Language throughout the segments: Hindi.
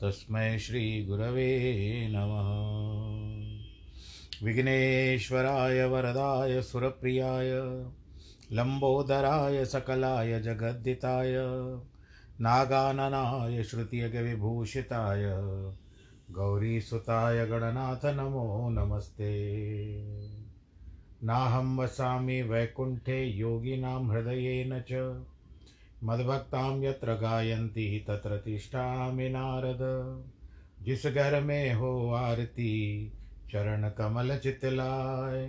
तस्मै श्रीगुरवे नमः। विघ्नेश्वराय वरदाय, सुरप्रियाय, लम्बोदराय, सकलाय जगद्दिताय नागाननाय श्रुतियगविभूषिताय गौरीसुताय, गणनाथ नमो नमस्ते। नाहं वसामि वैकुण्ठे योगिनां हृदयेन च। मद्भक्तां यत्र गायन्ति तत्र तिष्ठामि नारद। जिस घर में हो आरती, चरण कमल चितलाय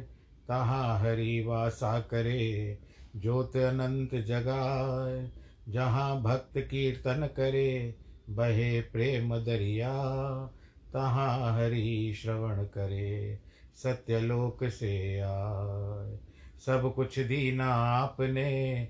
तहाँ हरि वासा करे, ज्योत अनंत जगाए जहाँ भक्त कीर्तन करे, बहे प्रेम दरिया। तहाँ हरि श्रवण करे, सत्यलोक से आए सब कुछ दीना आपने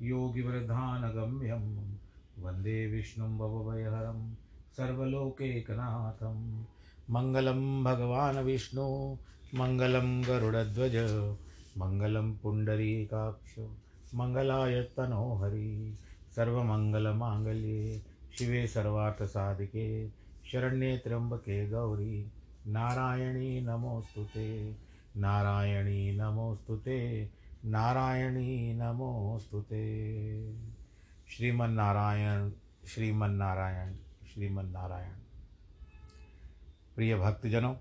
योगिवृद्धानगम्यं वंदे विष्णुं भवभयहरं। सर्वलोकैकनाथं मङ्गलं भगवान् विष्णु। मङ्गलं गरुडध्वज। मङ्गलं पुण्डरीकाक्ष। मङ्गलाय तनोहरि सर्वमङ्गलमाङ्गल्ये। शिवे सर्वार्थसाधिके। शरण्ये त्र्यम्बके गौरी। नारायणी नमोऽस्तु ते। नारायणी नमोऽस्तु ते। नारायणी नमोस्तुते श्रीमन्नारायण श्रीमन्नारायण श्रीमन्नारायण। प्रिय भक्तजनों,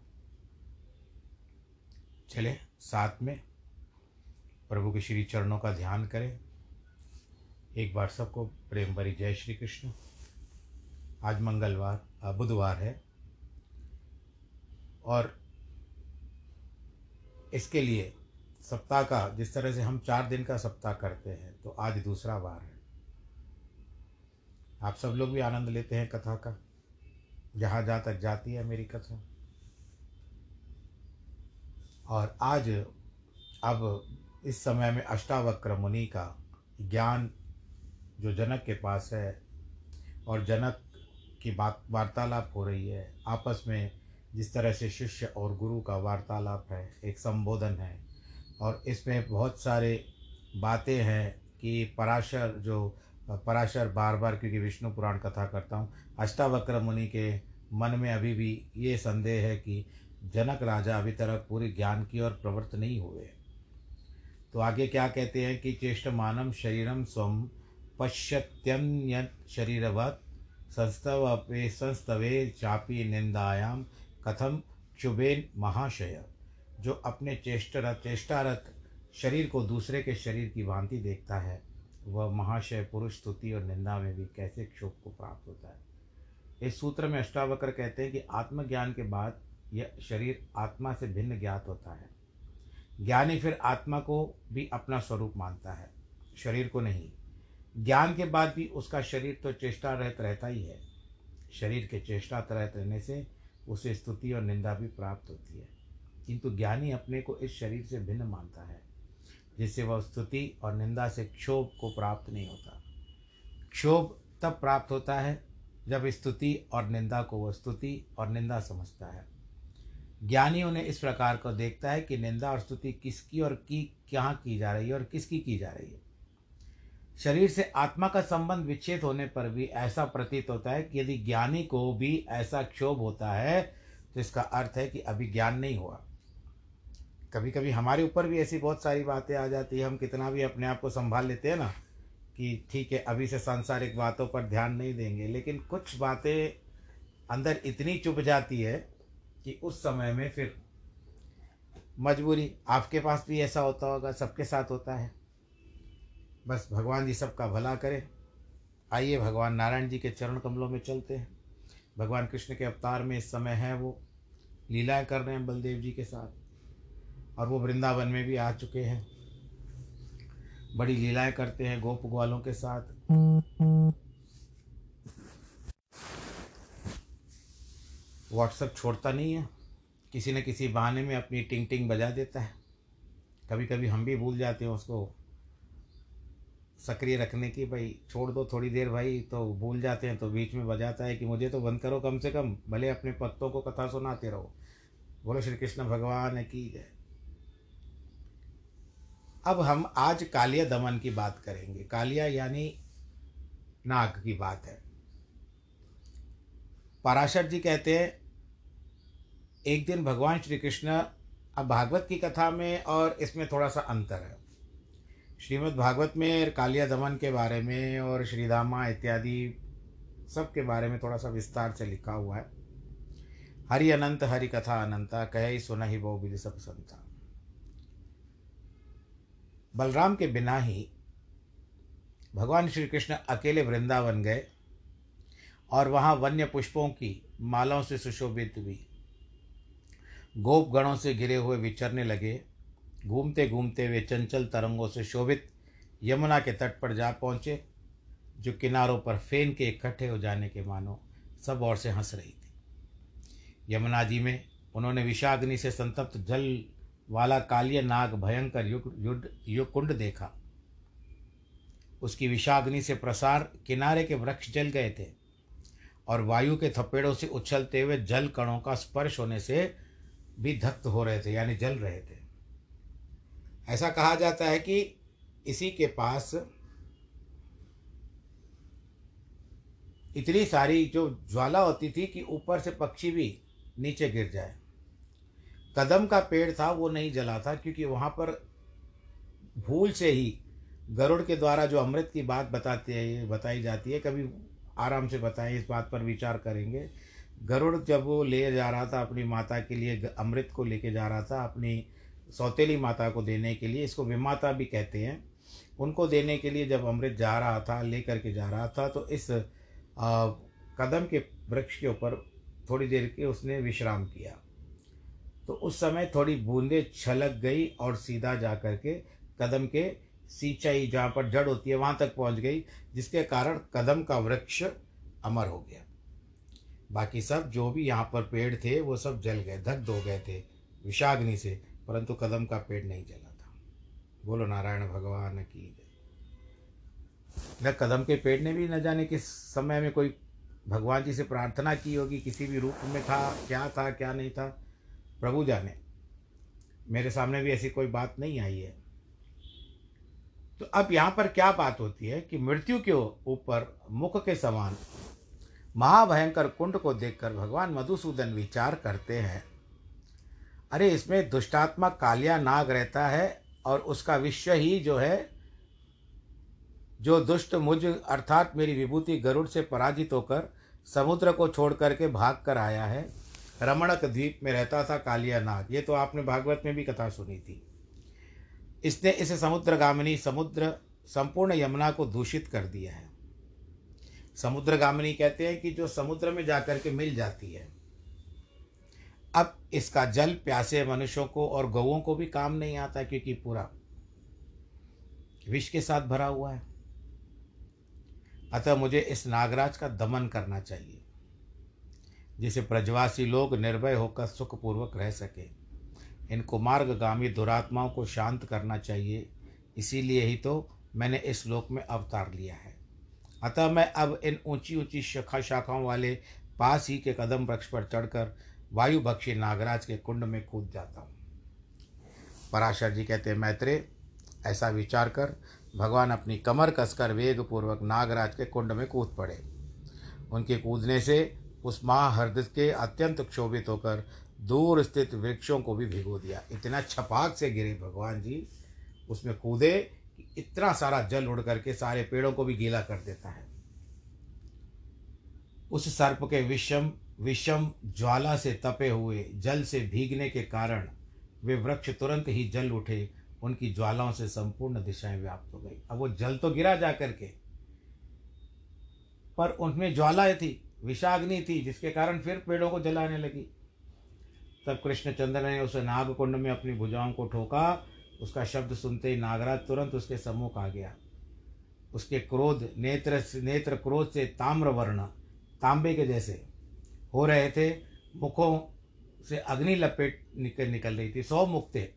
चले साथ में प्रभु के श्री चरणों का ध्यान करें। एक बार सबको प्रेम भरी जय श्री कृष्ण। आज मंगलवार बुधवार है। और इसके लिए सप्ताह का, जिस तरह से हम चार दिन का सप्ताह करते हैं तो आज दूसरा वार है। आप सब लोग भी आनंद लेते हैं कथा का। जहाँ जहाँ तक जाती है मेरी कथा। और आज, अब इस समय में अष्टावक्र मुनि का ज्ञान जो जनक के पास है, और जनक की बात, वार्तालाप हो रही है। आपस में जिस तरह से शिष्य और गुरु का वार्तालाप है, एक संबोधन है। और इसमें बहुत सारे बातें हैं कि पराशर जो, पराशर बार बार क्योंकि विष्णु पुराण कथा करता हूँ, अष्टावक्र मुनि के मन में अभी भी ये संदेह है कि जनक राजा अभी तरह पूरी ज्ञान की ओर प्रवृत्त नहीं हुए। तो आगे क्या कहते हैं कि चेष्ट मानम शरीरम स्वम पश्यत्यन्य शरीरवत संस्तवे संस्तवे चापी निंदायाम कथम क्षुभेन महाशय। जो अपने चेष्टरत, चेष्टारत शरीर को दूसरे के शरीर की भांति देखता है, वह महाशय, पुरुष, स्तुति और निंदा में भी कैसे क्षोभ को प्राप्त होता है। इस सूत्र में अष्टावक्र कहते हैं कि आत्मज्ञान के बाद यह शरीर आत्मा से भिन्न ज्ञात होता है। ज्ञानी फिर आत्मा को भी अपना स्वरूप मानता है, शरीर को नहीं। ज्ञान के बाद भी उसका शरीर तो चेष्टा रहत रहता ही है। शरीर के चेष्टा रहत रहने से उसे स्तुति और निंदा भी प्राप्त होती है। किंतु ज्ञानी अपने को इस शरीर से भिन्न मानता है, जिससे वह स्तुति और निंदा से क्षोभ को प्राप्त नहीं होता। क्षोभ तब प्राप्त होता है जब स्तुति और निंदा को वह स्तुति और निंदा समझता है। ज्ञानी उन्हें इस प्रकार को देखता है कि निंदा और स्तुति किसकी और की, कहाँ की जा रही है और किसकी की जा रही है। शरीर से आत्मा का संबंध विच्छेद होने पर भी ऐसा प्रतीत होता है कि यदि ज्ञानी को भी ऐसा क्षोभ होता है तो इसका अर्थ है कि अभी ज्ञान नहीं हुआ। कभी कभी हमारे ऊपर भी ऐसी बहुत सारी बातें आ जाती है, हम कितना भी अपने आप को संभाल लेते हैं ना, कि ठीक है, अभी से सांसारिक बातों पर ध्यान नहीं देंगे। लेकिन कुछ बातें अंदर इतनी चुप जाती है कि उस समय में फिर मजबूरी, आपके पास भी ऐसा होता होगा, सबके साथ होता है। बस भगवान जी सबका भला करें। आइए, भगवान नारायण जी के चरण कमलों में चलते हैं। भगवान कृष्ण के अवतार में इस समय है वो। लीलाएँ कर रहे हैं बलदेव जी के साथ। और वो वृंदावन में भी आ चुके हैं। बड़ी लीलाएँ करते हैं गोप ग्वालों के साथ। व्हाट्सएप छोड़ता नहीं है। किसी न किसी बहाने में अपनी टिंग टिंग बजा देता है। कभी कभी हम भी भूल जाते हैं उसको सक्रिय रखने की, भाई, छोड़ दो थोड़ी देर भाई। तो भूल जाते हैं तो बीच में बजाता है कि मुझे तो बंद करो कम से कम, भले अपने पत्तों को कथा सुनाते रहो। बोलो, श्री कृष्ण, भगवान की जय। अब हम आज कालिया दमन की बात करेंगे। कालिया यानी नाग की बात है। पराशर जी कहते हैं, एक दिन भगवान श्री कृष्ण अब भागवत की कथा में और इसमें थोड़ा सा अंतर है। श्रीमद् भागवत में कालिया दमन के बारे में और श्रीधामा इत्यादि सब के बारे में थोड़ा सा विस्तार से लिखा हुआ है। हरि अनंत, हरि कथा अनंता, कह सुन ही बहु विधि सब संता। बलराम के बिना ही भगवान श्री कृष्ण अकेले वृंदावन गए और वहाँ वन्य पुष्पों की मालाओं से सुशोभित हुई। गोप गणों से घिरे हुए विचरने लगे। घूमते घूमते वे चंचल तरंगों से शोभित यमुना के तट पर जा पहुँचे, जो किनारों पर फेन के इकट्ठे हो जाने के मानो सब ओर से हंस रही थी। यमुना जी में उन्होंने विषाग्नि से संतप्त जल वाला कालिय नाग भयंकर युद्ध युग कुंड देखा। उसकी विषाग्नि से प्रसार किनारे के वृक्ष जल गए थे और वायु के थपेड़ों से उछलते हुए जल कणों का स्पर्श होने से भी धक्त हो रहे थे, यानी जल रहे थे। ऐसा कहा जाता है कि इसी के पास इतनी सारी जो ज्वाला होती थी कि ऊपर से पक्षी भी नीचे गिर जाए। कदम का पेड़ था वो नहीं जला था क्योंकि वहाँ पर भूल से ही गरुड़ के द्वारा जो अमृत की बात बताती है बताई जाती है कभी आराम से बताएँ इस बात पर विचार करेंगे। गरुड़ जब वो ले जा रहा था अपनी माता के लिए अमृत को लेके जा रहा था अपनी सौतेली माता को देने के लिए इसको विमाता भी कहते हैं। उनको देने के लिए जब अमृत जा रहा था ले करके जा रहा था तो इस आ, कदम के वृक्ष के ऊपर थोड़ी देर के उसने विश्राम किया। तो उस समय थोड़ी बूंदें छलक गई और सीधा जा कर के कदम के सिंचाई जहाँ पर जड़ होती है वहाँ तक पहुँच गई, जिसके कारण कदम का वृक्ष अमर हो गया। बाकी सब जो भी यहाँ पर पेड़ थे, वो सब जल गए दग्ध हो गए थे विषाग्नि से, परंतु कदम का पेड़ नहीं जला था। बोलो, नारायण भगवान की न कदम के पेड़ ने भी न जाने किस समय में कोई भगवान जी से प्रार्थना की होगी, किसी भी रूप में था, क्या था, क्या नहीं था। प्रभु जाने। मेरे सामने भी ऐसी कोई बात नहीं आई है। तो अब यहाँ पर क्या बात होती है कि मृत्यु के ऊपर मुख के समान महाभयंकर कुंड को देखकर भगवान मधुसूदन विचार करते हैं। अरे, इसमें दुष्टात्मा कालिया नाग रहता है और उसका विश्व ही जो है, जो दुष्ट मुझ अर्थात मेरी विभूति गरुड़ से पराजित होकर समुद्र को छोड़ करके भाग कर आया है। रमणक द्वीप में रहता था कालिया नाग ये तो आपने भागवत में भी कथा सुनी थी। इसने इस समुद्रगामिनी समुद्र संपूर्ण यमुना को दूषित कर दिया है। समुद्रगामिनी कहते हैं कि जो समुद्र में जाकर के मिल जाती है। अब इसका जल प्यासे मनुष्यों को और गौओं को भी काम नहीं आता क्योंकि पूरा विष के साथ भरा हुआ है। अतः मुझे इस नागराज का दमन करना चाहिए। जिसे ब्रजवासी लोग निर्भय होकर सुखपूर्वक रह सके। इन कुमार्गामी दुरात्माओं को शांत करना चाहिए। इसीलिए ही तो मैंने इस लोक में अवतार लिया है। अतः मैं अब इन ऊँची ऊँची शाखा शाखाओं वाले पास ही के कदम वृक्ष पर चढ़कर वायु भक्षी नागराज के कुंड में कूद जाता हूँ। पराशर जी कहते हैं मैत्रे ऐसा विचार कर। भगवान अपनी कमर कसकर वेगपूर्वक नागराज के कुंड में कूद पड़े। उनके कूदने से उस महाहृदय के अत्यंत क्षोभित होकर दूर स्थित वृक्षों को भी भिगो दिया। इतना छपाक से गिरे भगवान जी, उसमें कूदे कि इतना सारा जल उड़ करके सारे पेड़ों को भी गीला कर देता है। उस सर्प के विषम विषम ज्वाला से तपे हुए, जल से भीगने के कारण वे वृक्ष तुरंत ही जल उठे, उनकी ज्वालाओं से संपूर्ण दिशाएँ व्याप्त हो गई। अब वो जल तो गिरा जा करके, पर उनमें ज्वालाएँ थी। विषाग्नि थी, जिसके कारण फिर पेड़ों को जलाने लगी। तब कृष्णचंद्र ने उस नागकुंड में अपनी भुजाओं को ठोका, उसका शब्द सुनते ही नागराज तुरंत उसके सम्मुख आ गया। उसके क्रोध, नेत्र नेत्र क्रोध से ताम्र वर्ण, तांबे के जैसे हो रहे थे। मुखों से अग्नि लपेट निकल निकल रही थी, सौ मुख थे।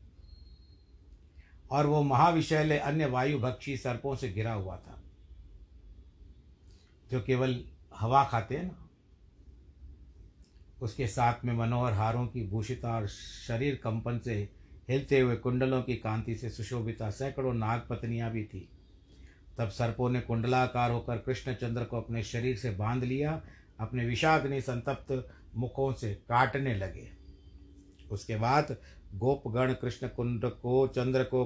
और वो महाविषैले अन्य वायु भक्षी सर्पों से घिरा हुआ था, जो केवल हवा खाते हैं ना, उसके साथ में मनोहर हारों की भूषिता और शरीर कंपन से हिलते हुए कुंडलों की कांति से सुशोभिता सैकड़ों नाग पत्नियाँ भी थी। तब सर्पों ने कुंडलाकार होकर कृष्णचंद्र को अपने शरीर से बाँध लिया, अपने विषाग्नि संतप्त मुखों से काटने लगे। उसके बाद गोपगण कृष्ण कुंड को, चंद्र को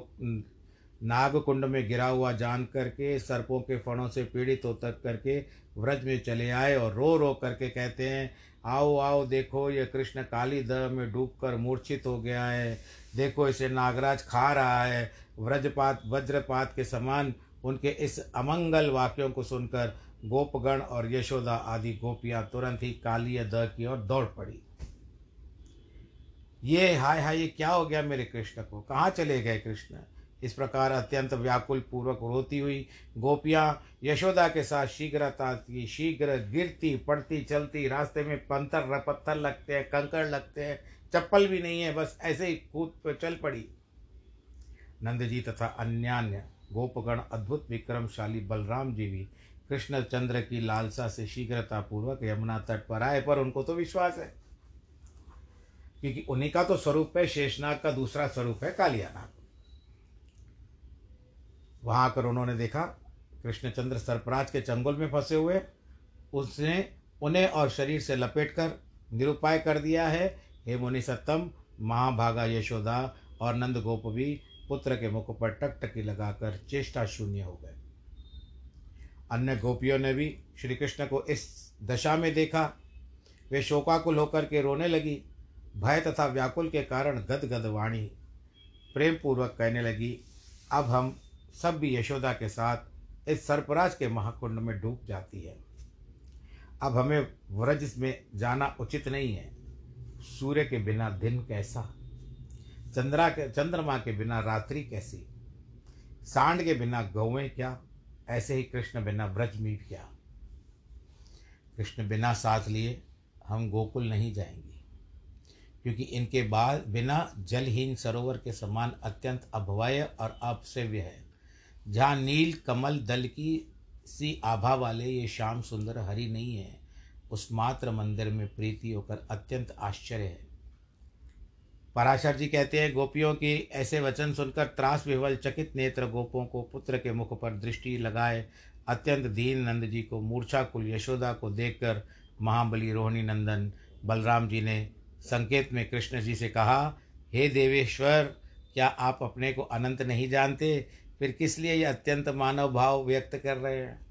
नाग कुंड में गिरा हुआ जान करके, सर्पों के फणों से पीड़ित होकर करके व्रज में चले आए और रो रो करके कहते हैं, आओ आओ, देखो, ये कृष्ण काली दह में डूबकर मूर्छित हो गया है। देखो, इसे नागराज खा रहा है। व्रजपात वज्रपात के समान उनके इस अमंगल वाक्यों को सुनकर गोपगण और यशोदा आदि गोपियाँ तुरंत ही काली दह की ओर दौड़ पड़ी। ये हाय हाय, ये क्या हो गया मेरे कृष्ण को? कहाँ चले गए कृष्ण? इस प्रकार अत्यंत व्याकुल पूर्वक रोती हुई गोपियाँ यशोदा के साथ शीघ्रता की शीघ्र गिरती, पड़ती, चलती, रास्ते में पंथर पत्थर लगते हैं, कंकड़ लगते हैं, चप्पल भी नहीं है, बस ऐसे ही कूद चल पड़ी। नंद जी तथा अन्यान्य गोपगण अद्भुत विक्रमशाली बलराम जी भी कृष्णचंद्र की लालसा से शीघ्रतापूर्वक यमुना तट पर आए, पर उनको तो विश्वास है। क्योंकि उन्हीं का तो स्वरूप है, शेषनाग का दूसरा स्वरूप है, कालियानाग। वहाँ आकर उन्होंने देखा, कृष्णचंद्र सरपराज के चंगुल में फंसे हुए। उसने उन्हें और शरीर से लपेट कर निरुपाय कर दिया है। हे मुनि सत्तम, महाभागा यशोदा और नंद गोप भी पुत्र के मुख पर टकटकी लगाकर चेष्टा शून्य हो गए। अन्य गोपियों ने भी श्री कृष्ण को इस दशा में देखा। वे शोकाकुल होकर के रोने लगी। भय तथा व्याकुल के कारण गदगद वाणी प्रेम पूर्वक कहने लगी, अब हम सब भी यशोदा के साथ इस सर्पराज के महाकुंड में डूब जाती है। अब हमें व्रज में जाना उचित नहीं है। सूर्य के बिना दिन कैसा? चंद्रा के, चंद्रमा के बिना रात्रि कैसी? सांड के बिना गौवें क्या? ऐसे ही कृष्ण बिना ब्रज में क्या? कृष्ण बिना साथ लिए हम गोकुल नहीं जाएँगे। क्योंकि इनके बाद बिना जलहीन सरोवर के समान अत्यंत अभवय और अपसेव्य है। जहाँ नील कमल दल की सी आभा वाले ये श्याम सुंदर हरि नहीं है, उस मात्र मंदिर में प्रीति होकर अत्यंत आश्चर्य है। पराशर जी कहते हैं, गोपियों की ऐसे वचन सुनकर त्रास विवल चकित नेत्र गोपों को पुत्र के मुख पर दृष्टि लगाए, अत्यंत दीन नंद जी को मूर्छा कुल यशोदा को देखकर महाबली रोहिणी नंदन बलराम जी ने संकेत में कृष्ण जी से कहा, हे देवेश्वर, क्या आप अपने को अनंत नहीं जानते? फिर किस लिए ये अत्यंत मानव भाव व्यक्त कर रहे हैं?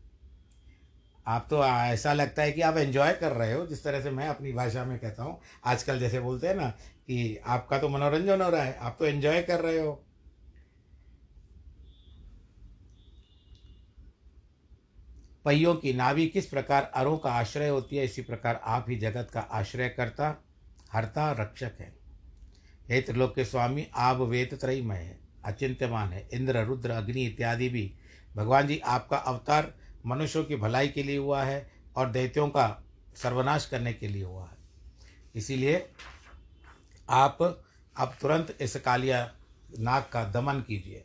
आप तो ऐसा लगता है कि आप एंजॉय कर रहे हो, जिस तरह से मैं अपनी भाषा में कहता हूँ। आजकल जैसे बोलते हैं ना कि आपका तो मनोरंजन हो रहा है, आप तो एंजॉय कर रहे हो। पहियों की नाभि किस प्रकार अरों का आश्रय होती है, इसी प्रकार आप ही जगत का आश्रय करता हरता, रक्षक है। हे त्रिलोक के स्वामी आप वेद त्रयमय है। अचिंत्यमान है। इंद्र, रुद्र, अग्नि इत्यादि भी। भगवान जी, आपका अवतार मनुष्यों की भलाई के लिए हुआ है और दैत्यों का सर्वनाश करने के लिए हुआ है। इसीलिए आप अब तुरंत इस कालिया नाग का दमन कीजिए।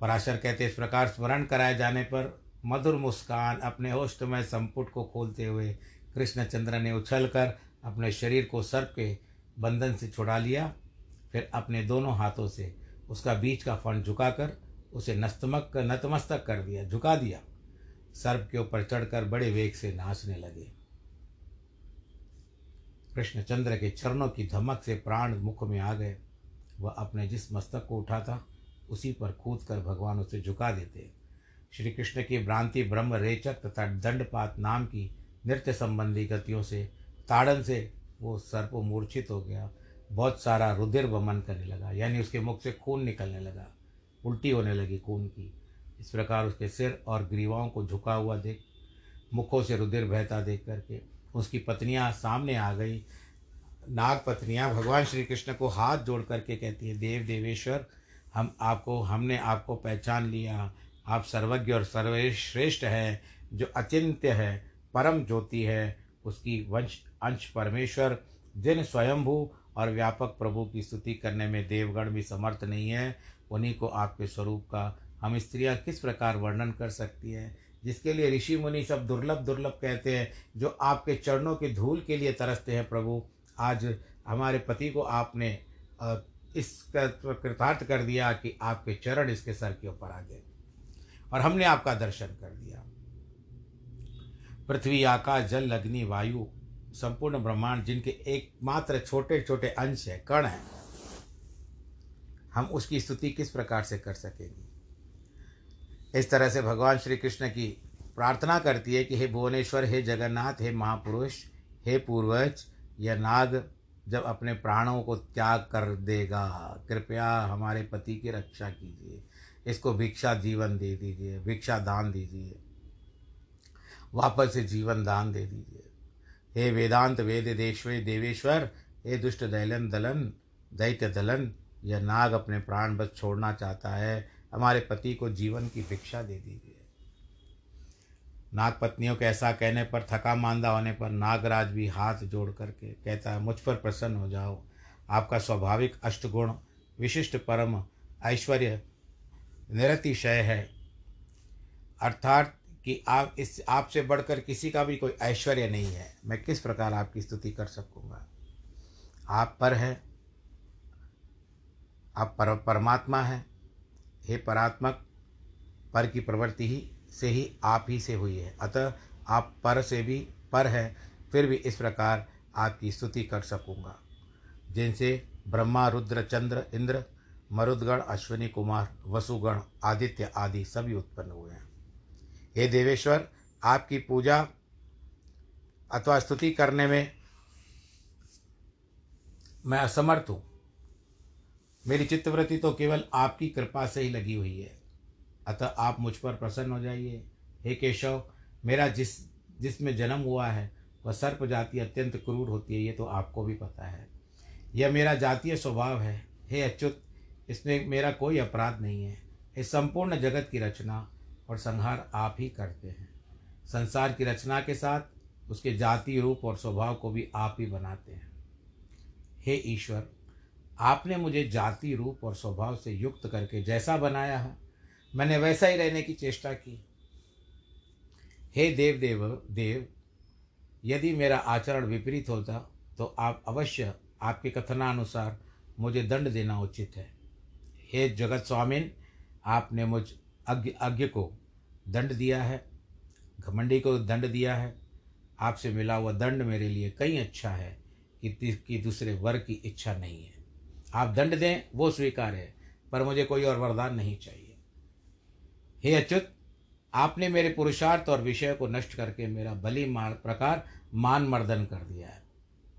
पराशर कहते इस प्रकार स्मरण कराए जाने पर मधुर मुस्कान अपने होष्टमय संपुट को खोलते हुए कृष्णचंद्र ने उछलकर अपने शरीर को सर्प के बंधन से छुड़ा लिया। फिर अपने दोनों हाथों से उसका बीच का फण झुकाकर उसे नस्तमक कर नतमस्तक कर दिया, झुका दिया। सर्प के ऊपर चढ़कर बड़े वेग से नाचने लगे। कृष्णचंद्र के चरणों की धमक से प्राण मुख में आ गए। वह अपने जिस मस्तक को उठा था उसी पर कूद कर भगवान उसे झुका देते। श्री कृष्ण की भ्रांति ब्रह्म रेचक तथा दंडपात नाम की नृत्य संबंधी गतियों से, ताड़न से वो सर्प मूर्छित हो गया। बहुत सारा रुधिर वमन करने लगा, यानी उसके मुख से खून निकलने लगा, उल्टी होने लगी खून की। इस प्रकार उसके सिर और ग्रीवाओं को झुका हुआ देख, मुखों से रुधिर बहता देख करके उसकी पत्नियाँ सामने आ गई। नाग पत्नियाँ भगवान श्री कृष्ण को हाथ जोड़ करके कहती है, देव देवेश्वर, हम आपको, हमने आपको पहचान लिया। आप सर्वज्ञ और सर्वश्रेष्ठ हैं, जो अचिंत्य है, परम ज्योति है। उसकी वंश, अंश परमेश्वर, जिन स्वयंभू और व्यापक प्रभु की स्तुति करने में देवगण भी समर्थ नहीं है। उन्हीं को आपके स्वरूप का हम स्त्रियाँ किस प्रकार वर्णन कर सकती हैं? जिसके लिए ऋषि मुनि सब दुर्लभ दुर्लभ कहते हैं, जो आपके चरणों के धूल के लिए तरसते हैं प्रभु। आज हमारे पति को आपने इस कृतार्थ कर दिया कि आपके चरण इसके सर के ऊपर आ गए और हमने आपका दर्शन कर दिया। पृथ्वी, आकाश, जल, अग्नि, वायु संपूर्ण ब्रह्मांड जिनके एकमात्र छोटे छोटे अंश हैं, कण हैं, हम उसकी स्तुति किस प्रकार से कर सकेंगे? इस तरह से भगवान श्री कृष्ण की प्रार्थना करती है कि हे भुवनेश्वर, हे जगन्नाथ, हे महापुरुष, हे पूर्वज, यह नाग जब अपने प्राणों को त्याग कर देगा, कृपया हमारे पति की रक्षा कीजिए, इसको भिक्षा जीवन दे दीजिए, भिक्षा दान दीजिए, वापस से जीवन दान दे दीजिए। हे वेदांत वेद देश्वे देवेश्वर, हे दुष्ट दैलन दलन, दैत्य दलन, यह नाग अपने प्राण बस छोड़ना चाहता है, हमारे पति को जीवन की भिक्षा दे दीजिए। नाग पत्नियों के ऐसा कहने पर, थका मांदा होने पर नागराज भी हाथ जोड़ करके कहता है, मुझ पर प्रसन्न हो जाओ। आपका स्वाभाविक अष्टगुण, विशिष्ट परम, ऐश्वर्य, निरतिशय है। अर्थात कि आप इस, आपसे बढ़कर किसी का भी कोई ऐश्वर्य नहीं है। मैं किस प्रकार आपकी स्तुति कर सकूँगा? आप पर हैं। आप पर, परमात्मा हैं। हे परात्मक, पर की प्रवृत्ति ही से ही आप ही से हुई है। अतः आप पर से भी पर है, फिर भी इस प्रकार आपकी स्तुति कर सकूँगा। जिनसे ब्रह्मा, रुद्र, चंद्र, इंद्र, मरुदगण, अश्विनी, कुमार, वसुगण, आदित्य आदि सभी उत्पन्न हुए हैं। हे देवेश्वर, आपकी पूजा अथवा स्तुति करने में मैं असमर्थ हूँ। मेरी चित्तवृत्ति तो केवल आपकी कृपा से ही लगी हुई है। अतः आप मुझ पर प्रसन्न हो जाइए। हे केशव, मेरा जिस, जिसमें जन्म हुआ है, वह सर्प जाति अत्यंत क्रूर होती है, ये तो आपको भी पता है। यह मेरा जातीय स्वभाव है। हे अच्युत, इसमें मेरा कोई अपराध नहीं है। इस संपूर्ण जगत की रचना और संहार आप ही करते हैं। संसार की रचना के साथ उसके जाति, रूप और स्वभाव को भी आप ही बनाते हैं। हे ईश्वर, आपने मुझे जाति, रूप और स्वभाव से युक्त करके जैसा बनाया है, मैंने वैसा ही रहने की चेष्टा की। हे देव देव देव, यदि मेरा आचरण विपरीत होता तो आप अवश्य आपके कथनानुसार मुझे दंड देना उचित है। हे जगत स्वामिन, आपने मुझ अज्ञ अज्ञ को दंड दिया है, घमंडी को दंड दिया है, आपसे मिला हुआ दंड मेरे लिए कहीं अच्छा है कि कि दूसरे वर की इच्छा नहीं है। आप दंड दें, वो स्वीकार है, पर मुझे कोई और वरदान नहीं चाहिए। हे अच्युत, आपने मेरे पुरुषार्थ और विषय को नष्ट करके मेरा बलि मार, प्रकार मान मर्दन कर दिया है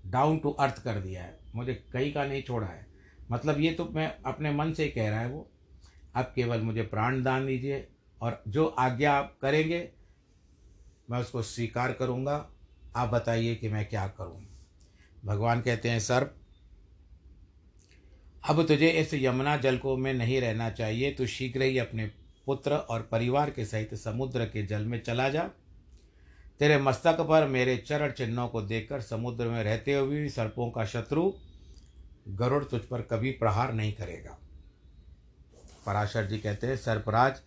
डाउन टू अर्थ कर दिया है। मुझे कहीं का नहीं छोड़ा है। मतलब ये तो मैं अपने मन से कह रहा है वो। अब केवल मुझे प्राण दान दीजिए और जो आज्ञा आप करेंगे, मैं उसको स्वीकार करूँगा। आप बताइए कि मैं क्या करूँ। भगवान कहते हैं सर अब तुझे इस यमुना जल को में नहीं रहना चाहिए। तो शीघ्र ही अपने पुत्र और परिवार के सहित समुद्र के जल में चला जा। तेरे मस्तक पर मेरे चरण चिन्हों को देखकर समुद्र में रहते हुए भी सर्पों का शत्रु गरुड़ तुझ पर कभी प्रहार नहीं करेगा। पराशर जी कहते हैं, सर्पराज,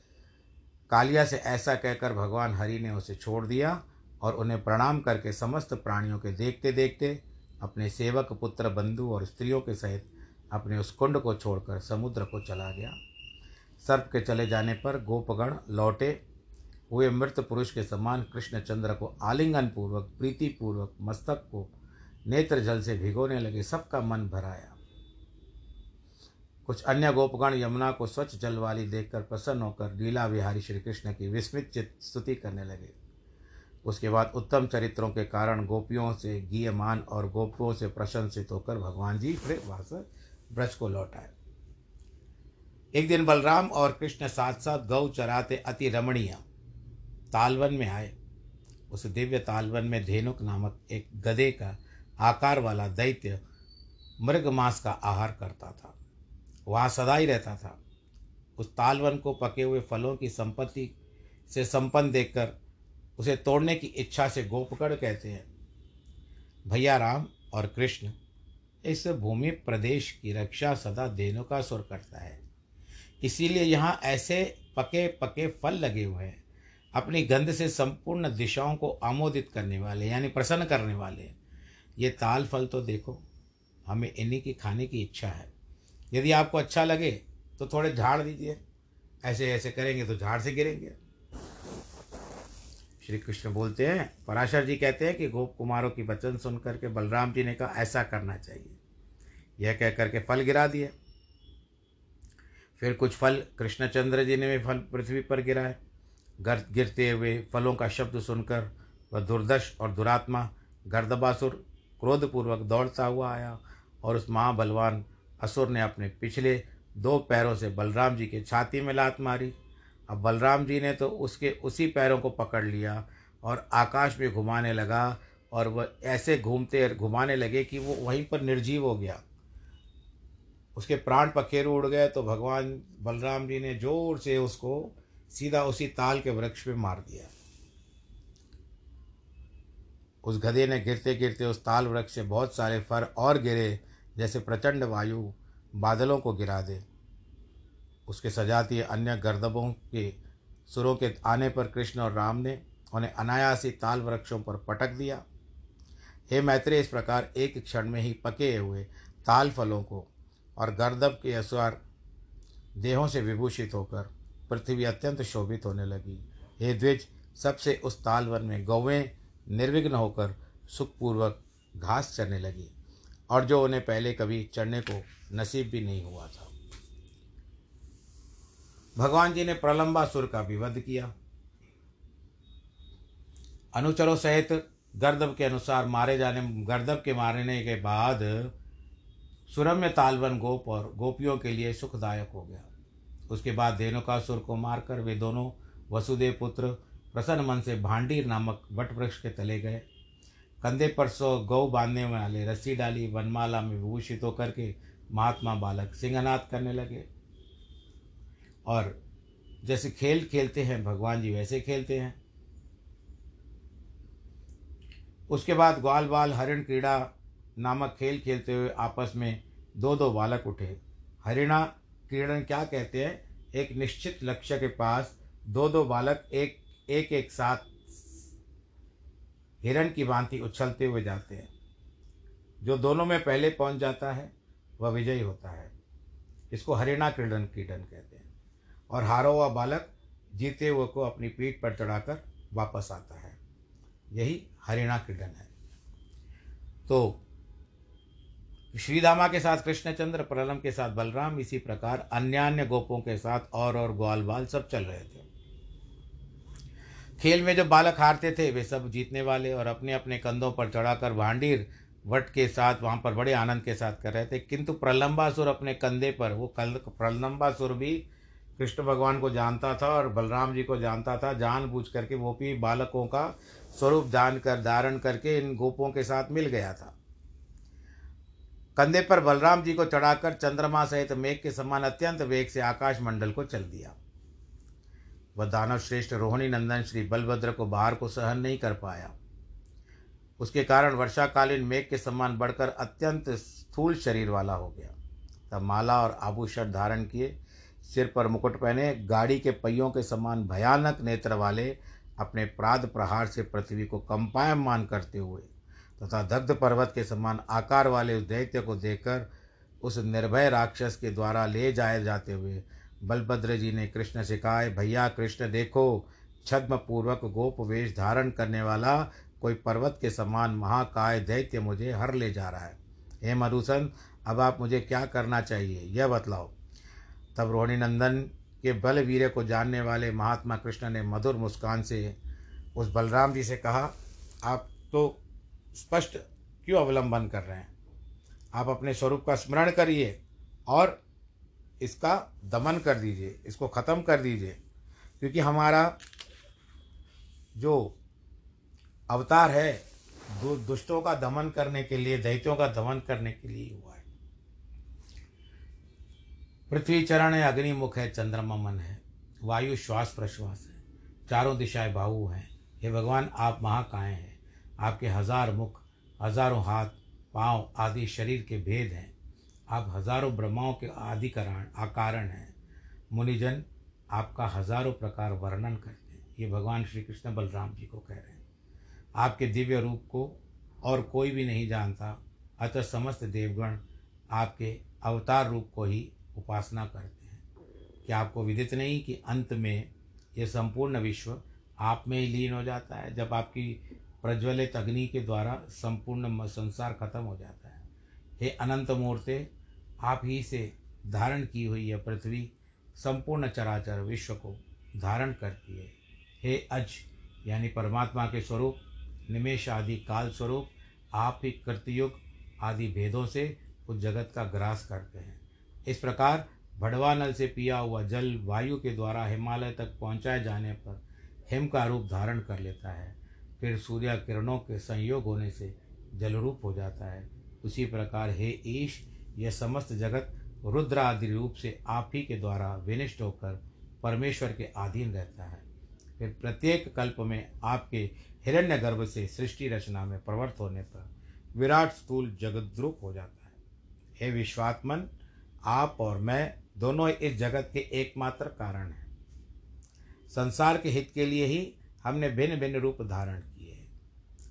कालिया से ऐसा कहकर भगवान हरि ने उसे छोड़ दिया और उन्हें प्रणाम करके समस्त प्राणियों के देखते देखते अपने सेवक, पुत्र, बंधु और स्त्रियों के सहित अपने उस कुंड को छोड़कर समुद्र को चला गया। सर्प के चले जाने पर गोपगण लौटे। हुए मृत पुरुष के समान कृष्णचंद्र को आलिंगन पूर्वक प्रीतिपूर्वक मस्तक को नेत्र जल से भिगोने लगे, सबका मन भराया। कुछ अन्य गोपगण यमुना को स्वच्छ जल वाली देखकर प्रसन्न होकर लीला विहारी श्री कृष्ण की विस्मित चित स्तुति करने लगे। उसके बाद उत्तम चरित्रों के कारण गोपियों से गीयमान और गोपियों से प्रशंसित होकर भगवान जी फिर वास ब्रज को लौट आए। एक दिन बलराम और कृष्ण साथ साथ गौ चराते अति रमणीय तालवन में आए। उस दिव्य तालवन में धेनुक नामक एक गधे का आकार वाला दैत्य मृग मांस का आहार करता था। वहाँ सदा ही रहता था। उस तालवन को पके हुए फलों की संपत्ति से संपन्न देखकर उसे तोड़ने की इच्छा से गोपकड़ कहते हैं। भैया राम और कृष्ण इस भूमि प्रदेश की रक्षा सदा देनों का सुर करता है। इसीलिए यहाँ ऐसे पके पके फल लगे हुए हैं। अपनी गंध से संपूर्ण दिशाओं को आमोदित करने वाले, यानी प्रसन्न करने वाले। ये ताल फल तो देखो, हमें इन्हीं की खाने की इच्छा है। यदि आपको अच्छा लगे तो थोड़े झाड़ दीजिए। ऐसे ऐसे करेंगे तो झाड़ से गिरेंगे। श्री कृष्ण बोलते हैं, पराशर जी कहते हैं कि गोप कुमारों की वचन सुन करके बलराम जी ने कहा, ऐसा करना चाहिए। यह कह करके फल गिरा दिए। फिर कुछ फल कृष्णचंद्र जी ने भी फल पृथ्वी पर गिराए। गर, गिरते हुए फलों का शब्द सुनकर वह दुर्दश और दुरात्मा गर्दबासुर, क्रोधपूर्वक दौड़ता हुआ आया और उस महाबलवान असुर ने अपने पिछले दो पैरों से बलराम जी के छाती में लात मारी। अब बलराम जी ने तो उसके उसी पैरों को पकड़ लिया और आकाश में घुमाने लगा और वह ऐसे घूमते घुमाने लगे कि वो वहीं पर निर्जीव हो गया। उसके प्राण पखेरु उड़ गए तो भगवान बलराम जी ने ज़ोर से उसको सीधा उसी ताल के वृक्ष पे मार दिया। उस गधे ने गिरते गिरते उस ताल वृक्ष से बहुत सारे फर और गिरे जैसे प्रचंड वायु बादलों को गिरा दे। उसके सजातीय अन्य गर्दबों के सुरों के आने पर कृष्ण और राम ने उन्हें अनायासी ताल वृक्षों पर पटक दिया। हे मैत्रेय, इस प्रकार एक क्षण में ही पके हुए ताल फलों को और गर्दब के अनुसार देहों से विभूषित होकर पृथ्वी अत्यंत शोभित होने लगी। हे द्विज, सबसे उस तालवन में गौवें निर्विघ्न होकर सुखपूर्वक घास चरने लगी। और जो उन्हें पहले कभी चढ़ने को नसीब भी नहीं हुआ था। भगवान जी ने प्रलंबासुर का भी वध किया। अनुचरों सहित गर्दब के अनुसार मारे जाने, गर्दब के मारने के बाद सुरम्य तालवन गोप और गोपियों के लिए सुखदायक हो गया। उसके बाद धेनुकासुर को मारकर वे दोनों वसुदेव पुत्र प्रसन्न मन से भांडीर नामक वट वृक्ष के तले गए। कंधे पर सो गौ बांधने वाले रस्सी डाली, वनमाला में विभूषित होकर के महात्मा बालक सिंहनाथ करने लगे। और जैसे खेल खेलते हैं, भगवान जी वैसे खेलते हैं। उसके बाद ग्वाल बाल हरिण क्रीड़ा नामक खेल खेलते हुए आपस में दो दो बालक उठे। हरिणा क्रीड़न क्या कहते हैं? एक निश्चित लक्ष्य के पास दो दो बालक एक एक एक साथ हिरण की भांति उछलते हुए जाते हैं। जो दोनों में पहले पहुँच जाता है, वह विजयी होता है। इसको हरिणा क्रीडन क्रीडन कहते हैं। और हारो हुआ बालक जीते हुए को अपनी पीठ पर चढ़ाकर वापस आता है। यही हरिणा क्रीडन है। तो श्रीदामा के साथ, कृष्णचंद्र प्रलम के साथ, बलराम इसी प्रकार अन्य अन्य गोपों के साथ और और ग्वाल बाल सब चल रहे थे। खेल में जो बालक हारते थे, वे सब जीतने वाले और अपने अपने कंधों पर चढ़ाकर भांडीर वट के साथ, वहाँ पर बड़े आनंद के साथ कर रहे थे। किंतु प्रलंबासुर अपने कंधे पर, वो कल प्रलंबासुर भी कृष्ण भगवान को जानता था और बलराम जी को जानता था जान बूझ करके वो भी बालकों का स्वरूप जानकर, धारण करके इन गोपों के साथ मिल गया था। कंधे पर बलराम जी को चढ़ाकर चंद्रमा सहित मेघ के समान अत्यंत वेग से आकाश मंडल को चल दिया। वह दानव श्रेष्ठ रोहिणी नंदन श्री बलभद्र को बाहर को सहन नहीं कर पाया। उसके कारण वर्षाकालीन मेघ के समान बढ़कर अत्यंत स्थूल शरीर वाला हो गया। तब माला और आभूषण धारण किए, सिर पर मुकुट पहने, गाड़ी के पहियों के समान भयानक नेत्र वाले अपने प्राद प्रहार से पृथ्वी को कंपायमान करते हुए तथा दग्ध पर्वत के समान आकार वाले उस दैत्य को देखकर उस निर्भय राक्षस के द्वारा ले जाए जाते हुए बलभद्र जी ने कृष्ण से कहा भैया, कृष्ण देखो छद्म पूर्वक गोप वेश धारण करने वाला कोई पर्वत के समान महाकाय दैत्य मुझे हर ले जा रहा है। हे मधुसन, अब आप मुझे क्या करना चाहिए, यह बतलाओ। तब रोहिणी नंदन के बल वीर को जानने वाले महात्मा कृष्ण ने मधुर मुस्कान से उस बलराम जी से कहा, आप तो स्पष्ट क्यों अवलंबन कर रहे हैं? आप अपने स्वरूप का स्मरण करिए और इसका दमन कर दीजिए इसको ख़त्म कर दीजिए। क्योंकि हमारा जो अवतार है दु, दुष्टों का दमन करने के लिए दैत्यों का दमन करने के लिए हुआ है। पृथ्वी चरण है अग्निमुख है चंद्रमा मन है। वायु श्वास प्रश्वास है। चारों दिशाएँ बाहु हैं। हे भगवान आप महाकाय हैं। आपके हज़ार मुख हज़ारों हाथ पाँव आदि शरीर के भेद हैं। आप हज़ारों ब्रह्माओं के आदि कारण आकारण हैं। मुनिजन आपका हज़ारों प्रकार वर्णन करते हैं। ये भगवान श्री कृष्ण बलराम जी को कह रहे हैं। आपके दिव्य रूप को और कोई भी नहीं जानता, अतः समस्त देवगण आपके अवतार रूप को ही उपासना करते हैं। क्या आपको विदित नहीं कि अंत में यह संपूर्ण विश्व आप में ही लीन हो जाता है? जब आपकी प्रज्वलित अग्नि के द्वारा संपूर्ण संसार खत्म हो जाता है। हे अनंत मूर्ते आप ही से धारण की हुई यह पृथ्वी संपूर्ण चराचर विश्व को धारण करती है। हे अज, यानी परमात्मा के स्वरूप, निमेश आदि काल स्वरूप, आप ही कृतयुग आदि भेदों से उस जगत का ग्रास करते हैं। इस प्रकार भड़वा नल से पिया हुआ जल वायु के द्वारा हिमालय तक पहुँचाए जाने पर हिम का रूप धारण कर लेता है। फिर सूर्य किरणों के संयोग होने से जल रूप हो जाता है। उसी प्रकार हे ईश यह समस्त जगत रुद्र आदि रूप से आप ही के द्वारा विनिष्ट होकर परमेश्वर के अधीन रहता है। फिर प्रत्येक कल्प में आपके हिरण्य गर्भ से सृष्टि रचना में प्रवृत्त होने पर विराट स्थूल जगद्रूप हो जाता है। हे विश्वात्मन, आप और मैं दोनों इस जगत के एकमात्र कारण हैं। संसार के हित के लिए ही हमने भिन्न भिन्न रूप धारण किए हैं।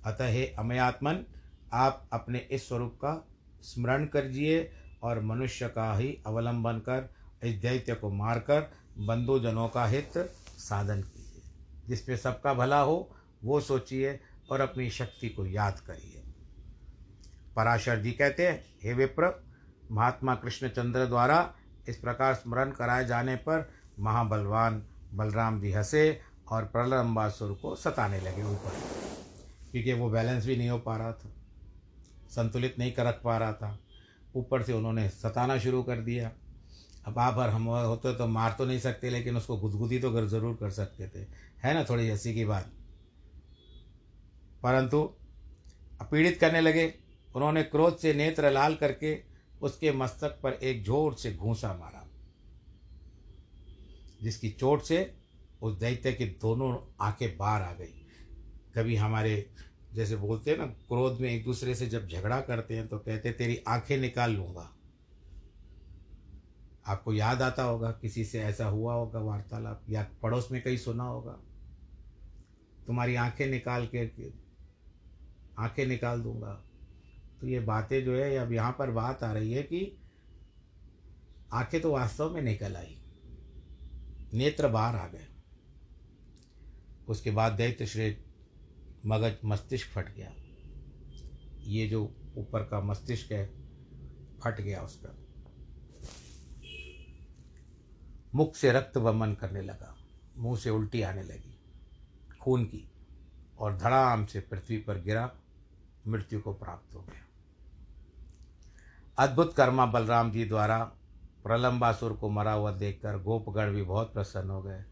अतः हे अमयात्मन, आप अपने इस स्वरूप का स्मरण करिए और मनुष्य का ही अवलंबन कर, इस दैत्य को मारकर बंधुजनों का हित साधन कीजिए। जिसपे सबका भला हो, वो सोचिए और अपनी शक्ति को याद करिए। पराशर जी कहते हैं, हे विप्र, महात्मा कृष्णचंद्र द्वारा इस प्रकार स्मरण कराए जाने पर महाबलवान बलराम जी हंसे और प्रलंबासुर को सताने लगे ऊपर। क्योंकि वो बैलेंस भी नहीं हो पा रहा था। संतुलित नहीं कर रख पा रहा था। ऊपर से उन्होंने सताना शुरू कर दिया। अब आप और हम होते तो मार तो नहीं सकते, लेकिन उसको गुदगुदी तो ज़रूर कर सकते थे। है ना थोड़ी हँसी की बात? परंतु पीड़ित करने लगे। उन्होंने क्रोध से नेत्र लाल करके उसके मस्तक पर एक ज़ोर से घूसा मारा, जिसकी चोट से उस दैत्य की दोनों आँखें बाहर आ गई। कभी हमारे जैसे बोलते हैं ना, क्रोध में एक दूसरे से जब झगड़ा करते हैं तो कहते, तेरी आँखें निकाल लूँगा। आपको याद आता होगा, किसी से ऐसा हुआ होगा वार्तालाप, या पड़ोस में कहीं सुना होगा, तुम्हारी आँखें निकाल के, आँखें निकाल दूँगा। तो ये बातें जो है अब यहाँ पर बात आ रही है कि आँखें तो वास्तव में निकल आई, नेत्र बाहर आ गए। उसके बाद दैत्य श्रेष्ठ मगज मस्तिष्क फट गया। ये जो ऊपर का मस्तिष्क है, फट गया उसका मुख से रक्त वमन करने लगा। मुँह से उल्टी आने लगी। खून की और धड़ाम से पृथ्वी पर गिरा। मृत्यु को प्राप्त हो गया। अद्भुत कर्मा बलराम जी द्वारा प्रलंबासुर को मरा हुआ देखकर गोपगढ़ भी बहुत प्रसन्न हो गए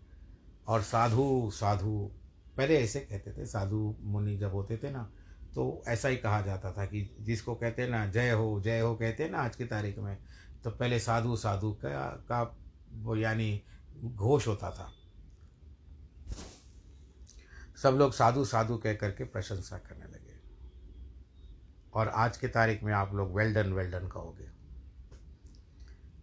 और साधु साधु पहले ऐसे कहते थे, साधु मुनि जब होते थे ना तो ऐसा ही कहा जाता था कि जिसको कहते ना, जय हो जय हो कहते हैं ना आज की तारीख में तो पहले साधु साधु का का वो यानी घोष होता था। सब लोग साधु साधु कह करके प्रशंसा करने लगे। और आज की तारीख में आप लोग वेल्डन वेल्डन कहोगे।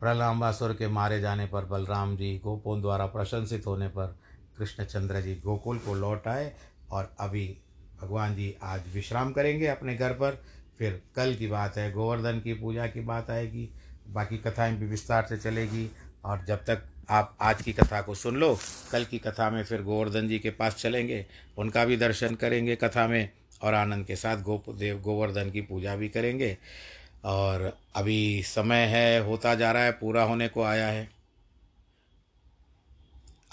प्रलंबासुर के मारे जाने पर बलराम जी गोपों द्वारा प्रशंसित होने पर कृष्णचंद्र जी गोकुल को लौट आए और अभी भगवान जी आज विश्राम करेंगे अपने घर पर। फिर कल की बात है, गोवर्धन की पूजा की बात आएगी, बाकी कथाएँ भी विस्तार से चलेगी। और जब तक आप आज की कथा को सुन लो, कल की कथा में फिर गोवर्धन जी के पास चलेंगे, उनका भी दर्शन करेंगे कथा में, और आनंद के साथ गोप, देव, गोवर्धन की पूजा भी करेंगे। और अभी समय है, होता जा रहा है, पूरा होने को आया है।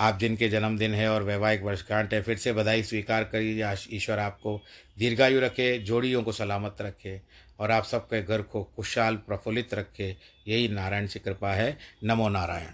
आप जिनके जन्मदिन है और वैवाहिक वर्षगांठ है, फिर से बधाई स्वीकार करिए ईश्वर आपको दीर्घायु रखे, जोड़ियों को सलामत रखे और आप सबके घर को खुशहाल प्रफुल्लित रखे। यही नारायण से कृपा है। नमो नारायण।